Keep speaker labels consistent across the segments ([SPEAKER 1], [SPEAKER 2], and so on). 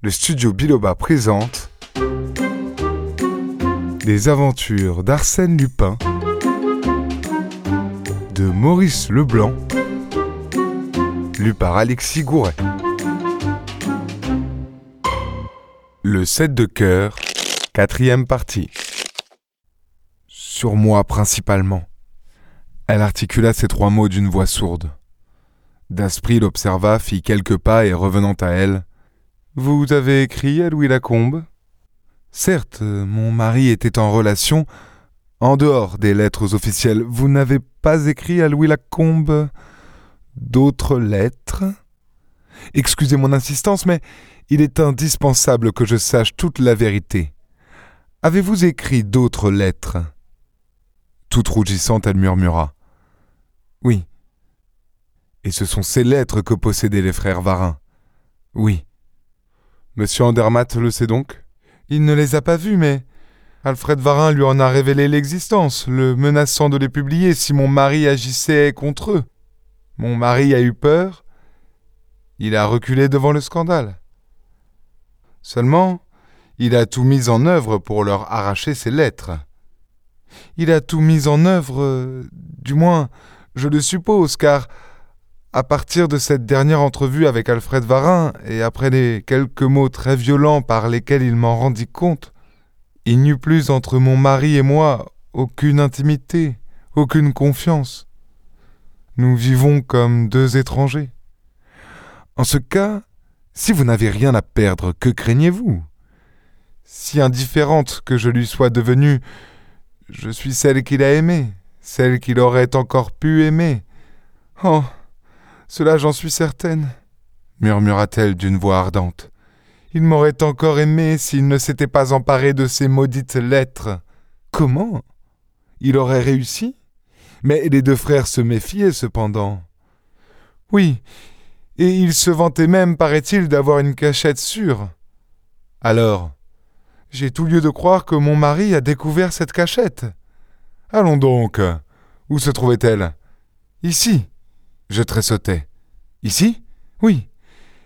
[SPEAKER 1] le studio Biloba présente Les aventures d'Arsène Lupin de Maurice Leblanc, lu par Alexis Gouret. Le 7 de cœur, quatrième partie. Sur moi principalement. Elle articula ces trois mots d'une voix sourde. Daspry l'observa, fit quelques pas et revenant à elle. Vous avez écrit à Louis Lacombe Certes, mon mari était en relation. En dehors des lettres officielles, vous n'avez pas écrit à Louis Lacombe d'autres lettres? Excusez mon insistance, mais il est indispensable que je sache toute la vérité. Avez-vous écrit d'autres lettres? Toute rougissante, elle murmura. Oui. Et ce sont ces lettres que possédaient les frères Varin. Oui. Monsieur Andermatt le sait donc? Il ne les a pas vus, mais Alfred Varin lui en a révélé l'existence, le menaçant de les publier si mon mari agissait contre eux. Mon mari a eu peur. Il a reculé devant le scandale. Seulement, il a tout mis en œuvre pour leur arracher ces lettres. Il a tout mis en œuvre, du moins, je le suppose, car à partir de cette dernière entrevue avec Alfred Varin, et après les quelques mots très violents par lesquels il m'en rendit compte, il n'y eut plus entre mon mari et moi aucune intimité, aucune confiance. Nous vivons comme deux étrangers. En ce cas, si vous n'avez rien à perdre, que craignez-vous? Si indifférente que je lui sois devenue, je suis celle qu'il a aimée, celle qu'il aurait encore pu aimer. Oh. Cela j'en suis certaine, murmura-t-elle d'une voix ardente. Il m'aurait encore aimé s'il ne s'était pas emparé de ces maudites lettres. Comment? Il aurait réussi? Mais les deux frères se méfiaient cependant. Oui, et il se vantait même, paraît-il, d'avoir une cachette sûre. Alors, j'ai tout lieu de croire que mon mari a découvert cette cachette. Allons donc. Où se trouvait-elle? Ici. Je tressautais. Ici? Oui.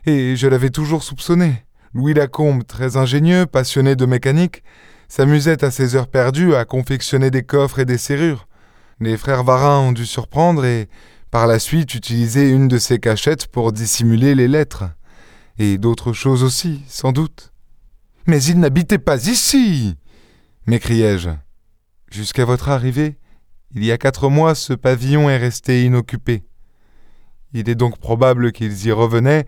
[SPEAKER 1] Et je l'avais toujours soupçonné. Louis Lacombe, très ingénieux, passionné de mécanique, s'amusait à ses heures perdues à confectionner des coffres et des serrures. Les frères Varin ont dû surprendre et, par la suite, utiliser une de ces cachettes pour dissimuler les lettres. Et d'autres choses aussi, sans doute. Mais il n'habitait pas ici m'écriai-je. Jusqu'à votre arrivée, il y a quatre mois, ce pavillon est resté inoccupé. Il est donc probable qu'ils y revenaient,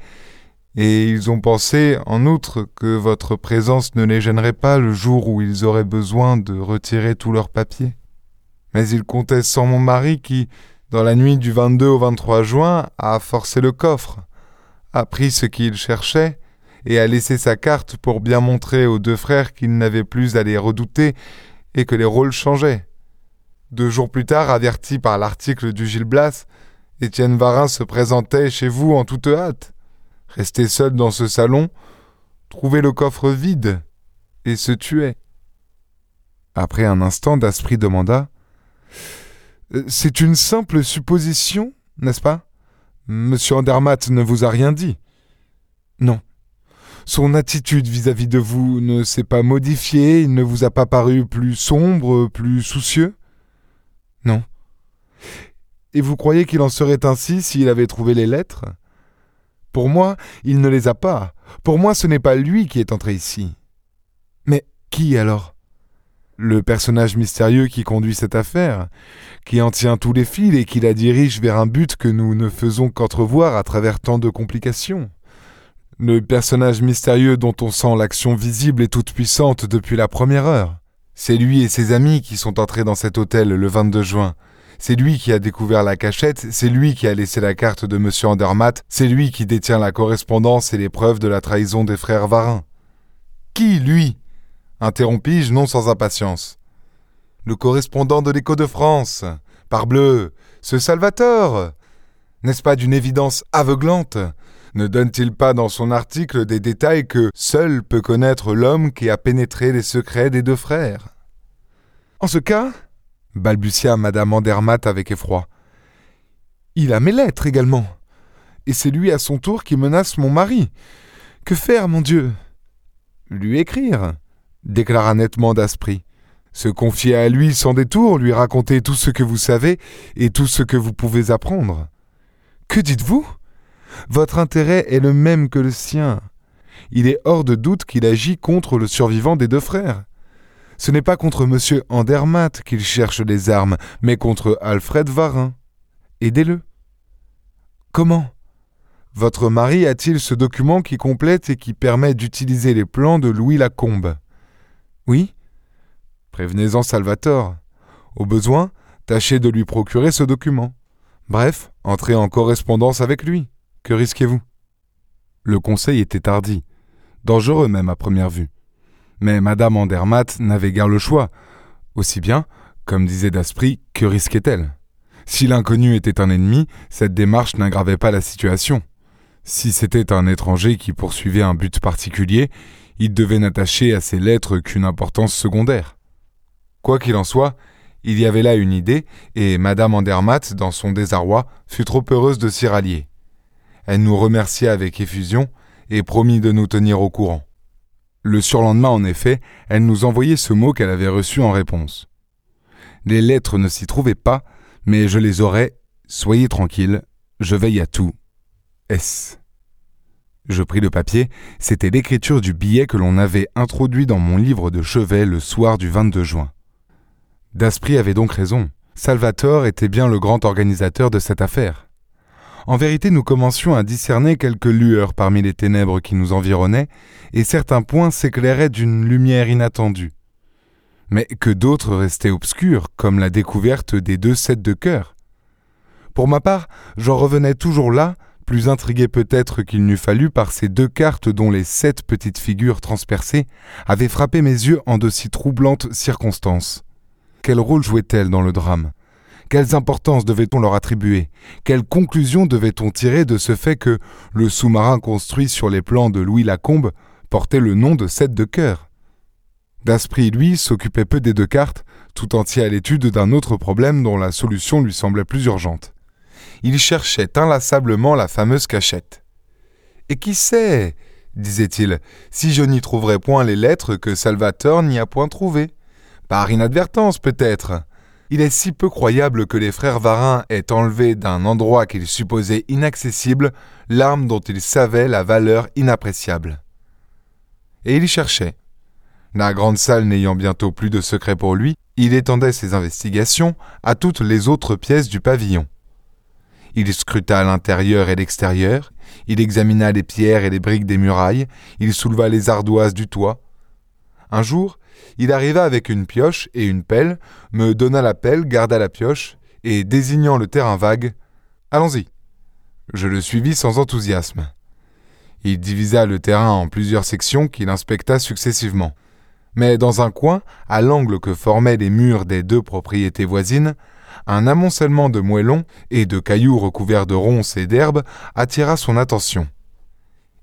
[SPEAKER 1] et ils ont pensé, en outre, que votre présence ne les gênerait pas le jour où ils auraient besoin de retirer tous leurs papiers. Mais ils comptaient sans mon mari qui, dans la nuit du 22 au 23 juin, a forcé le coffre, a pris ce qu'il cherchait, et a laissé sa carte pour bien montrer aux deux frères qu'ils n'avaient plus à les redouter et que les rôles changeaient. Deux jours plus tard, averti par l'article du Gil Blas, Étienne Varin se présentait chez vous en toute hâte. Restait seul dans ce salon, trouvait le coffre vide et se tuait. Après un instant, Daspry demanda C'est une simple supposition, n'est-ce pas? Monsieur Andermatt ne vous a rien dit Non. Son attitude vis-à-vis -vis de vous ne s'est pas modifiée, il ne vous a pas paru plus sombre, plus soucieux? Non. Et vous croyez qu'il en serait ainsi s'il avait trouvé les lettres? Pour moi, il ne les a pas. Pour moi, ce n'est pas lui qui est entré ici. Mais qui alors? Le personnage mystérieux qui conduit cette affaire, qui en tient tous les fils et qui la dirige vers un but que nous ne faisons qu'entrevoir à travers tant de complications. Le personnage mystérieux dont on sent l'action visible et toute puissante depuis la première heure. C'est lui et ses amis qui sont entrés dans cet hôtel le 22 juin. C'est lui qui a découvert la cachette, c'est lui qui a laissé la carte de M. Andermatt, c'est lui qui détient la correspondance et les preuves de la trahison des frères Varin. Qui, lui? interrompis-je non sans impatience. Le correspondant de l'Écho de France. Parbleu, ce Salvatore N'est-ce pas d'une évidence aveuglante? Ne donne-t-il pas dans son article des détails que seul peut connaître l'homme qui a pénétré les secrets des deux frères? En ce cas, balbutia madame Andermatt avec effroi, il a mes lettres également. Et c'est lui à son tour qui menace mon mari. Que faire, mon Dieu? Lui écrire, déclara nettement Daspry. Se confier à lui sans détour, lui raconter tout ce que vous savez et tout ce que vous pouvez apprendre. Que dites-vous? Votre intérêt est le même que le sien. Il est hors de doute qu'il agit contre le survivant des deux frères. Ce n'est pas contre M. Andermatt qu'il cherche les armes, mais contre Alfred Varin. Aidez-le. Comment? Votre mari a-t-il ce document qui complète et qui permet d'utiliser les plans de Louis Lacombe? Oui Prévenez-en Salvatore. Au besoin, tâchez de lui procurer ce document. Bref, entrez en correspondance avec lui. Que risquez-vous? Le conseil était hardi, dangereux même à première vue. Mais Madame Andermatt n'avait guère le choix. Aussi bien, comme disait Daspry, que risquait-elle? Si l'inconnu était un ennemi, cette démarche n'aggravait pas la situation. Si c'était un étranger qui poursuivait un but particulier, il devait n'attacher à ses lettres qu'une importance secondaire. Quoi qu'il en soit, il y avait là une idée, et Madame Andermatt, dans son désarroi, fut trop heureuse de s'y rallier. Elle nous remercia avec effusion et promit de nous tenir au courant. Le surlendemain, en effet, elle nous envoyait ce mot qu'elle avait reçu en réponse. Les lettres ne s'y trouvaient pas, mais je les aurais. Soyez tranquille, je veille à tout. S. Je pris le papier, c'était l'écriture du billet que l'on avait introduit dans mon livre de chevet le soir du 22 juin. Daspry avait donc raison. Salvatore était bien le grand organisateur de cette affaire. En vérité, nous commencions à discerner quelques lueurs parmi les ténèbres qui nous environnaient, et certains points s'éclairaient d'une lumière inattendue. Mais que d'autres restaient obscurs, comme la découverte des deux sets de cœur. Pour ma part, j'en revenais toujours là, plus intrigué peut-être qu'il n'eût fallu par ces deux cartes dont les sept petites figures transpercées avaient frappé mes yeux en de si troublantes circonstances. Quel rôle jouait-elle dans le drame? Quelles importances devait-on leur attribuer? Quelles conclusions devait-on tirer de ce fait que le sous-marin construit sur les plans de Louis Lacombe portait le nom de Sept de cœur? Daspry, lui, s'occupait peu des deux cartes, tout entier à l'étude d'un autre problème dont la solution lui semblait plus urgente. Il cherchait inlassablement la fameuse cachette. Et qui sait, disait-il, si je n'y trouverais point les lettres que Salvatore n'y a point trouvées Par inadvertance, peut-être. Il est si peu croyable que les frères Varin aient enlevé d'un endroit qu'ils supposaient inaccessible l'arme dont ils savaient la valeur inappréciable. Et il y cherchait. La grande salle n'ayant bientôt plus de secret pour lui, il étendait ses investigations à toutes les autres pièces du pavillon. Il scruta l'intérieur et l'extérieur, il examina les pierres et les briques des murailles, il souleva les ardoises du toit. Un jour, il arriva avec une pioche et une pelle, me donna la pelle, garda la pioche, et désignant le terrain vague, Allons-y. Je le suivis sans enthousiasme. Il divisa le terrain en plusieurs sections qu'il inspecta successivement. Mais dans un coin, à l'angle que formaient les murs des deux propriétés voisines, un amoncellement de moellons et de cailloux recouverts de ronces et d'herbes attira son attention.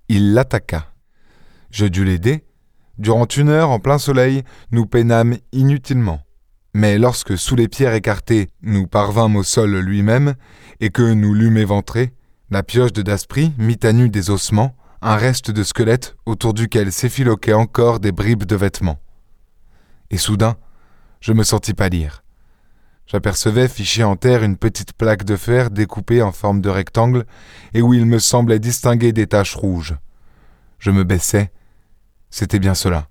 [SPEAKER 1] Il l'attaqua. Je dus l'aider, Durant une heure, en plein soleil, nous peinâmes inutilement. Mais lorsque, sous les pierres écartées, nous parvînmes au sol lui-même, et que nous l'eûmes éventré, la pioche de Daspry mit à nu des ossements, un reste de squelette autour duquel s'effiloquaient encore des bribes de vêtements. Et soudain, je me sentis pâlir. J'apercevais fichée en terre une petite plaque de fer découpée en forme de rectangle, et où il me semblait distinguer des taches rouges. Je me baissai, c'était bien cela.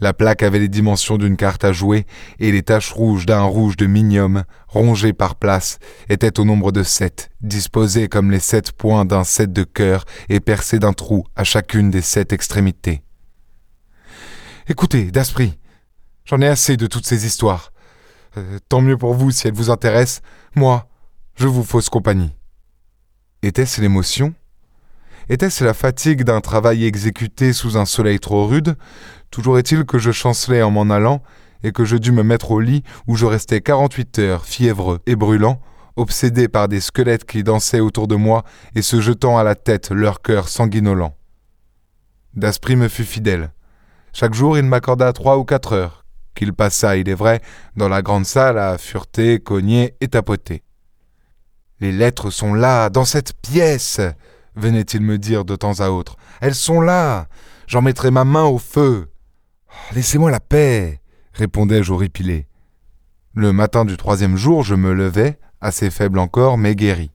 [SPEAKER 1] La plaque avait les dimensions d'une carte à jouer, et les taches rouges d'un rouge de minium, rongé par place, étaient au nombre de sept, disposées comme les sept points d'un set de cœur et percées d'un trou à chacune des sept extrémités. Écoutez, Daspry, j'en ai assez de toutes ces histoires. Euh, tant mieux pour vous si elles vous intéressent. Moi, je vous fausse compagnie. Était-ce l'émotion était-ce la fatigue d'un travail exécuté sous un soleil trop rude? Toujours est-il que je chancelais en m'en allant, et que je dus me mettre au lit où je restais quarante-huit heures, fiévreux et brûlant, obsédé par des squelettes qui dansaient autour de moi et se jetant à la tête leur cœur sanguinolent. Daspry me fut fidèle. Chaque jour il m'accorda trois ou quatre heures, qu'il passa, il est vrai, dans la grande salle à fureter, cogner et tapoter. Les lettres sont là, dans cette pièce venait-il me dire de temps à autre, Elles sont là. J'en mettrai ma main au feu. Laissez-moi la paix, répondais-je horripilé. Le matin du troisième jour, je me levai, assez faible encore, mais guéri.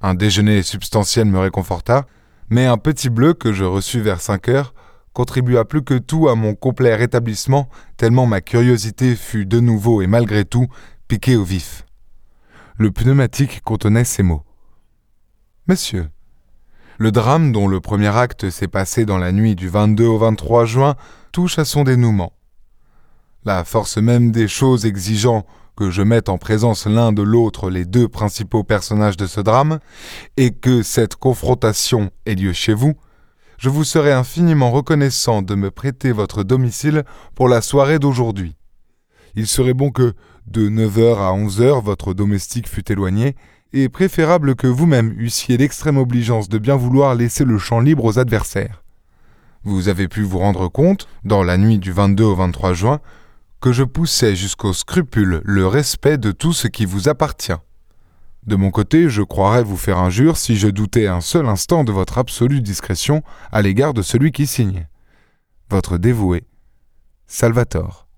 [SPEAKER 1] Un déjeuner substantiel me réconforta, mais un petit bleu que je reçus vers cinq heures contribua plus que tout à mon complet rétablissement, tellement ma curiosité fut de nouveau et malgré tout piquée au vif. Le pneumatique contenait ces mots. Monsieur, le drame dont le premier acte s'est passé dans la nuit du 22 au 23 juin touche à son dénouement. La force même des choses exigeant que je mette en présence l'un de l'autre les deux principaux personnages de ce drame, et que cette confrontation ait lieu chez vous, je vous serai infiniment reconnaissant de me prêter votre domicile pour la soirée d'aujourd'hui. Il serait bon que, de 9h à 11h, votre domestique fût éloigné, et préférable que vous-même eussiez l'extrême obligeance de bien vouloir laisser le champ libre aux adversaires. Vous avez pu vous rendre compte, dans la nuit du 22 au 23 juin, que je poussais jusqu'au scrupule le respect de tout ce qui vous appartient. De mon côté, je croirais vous faire injure si je doutais un seul instant de votre absolue discrétion à l'égard de celui qui signe. Votre dévoué, Salvatore.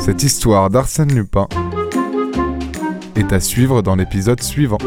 [SPEAKER 1] Cette histoire d'Arsène Lupin à suivre dans l'épisode suivant.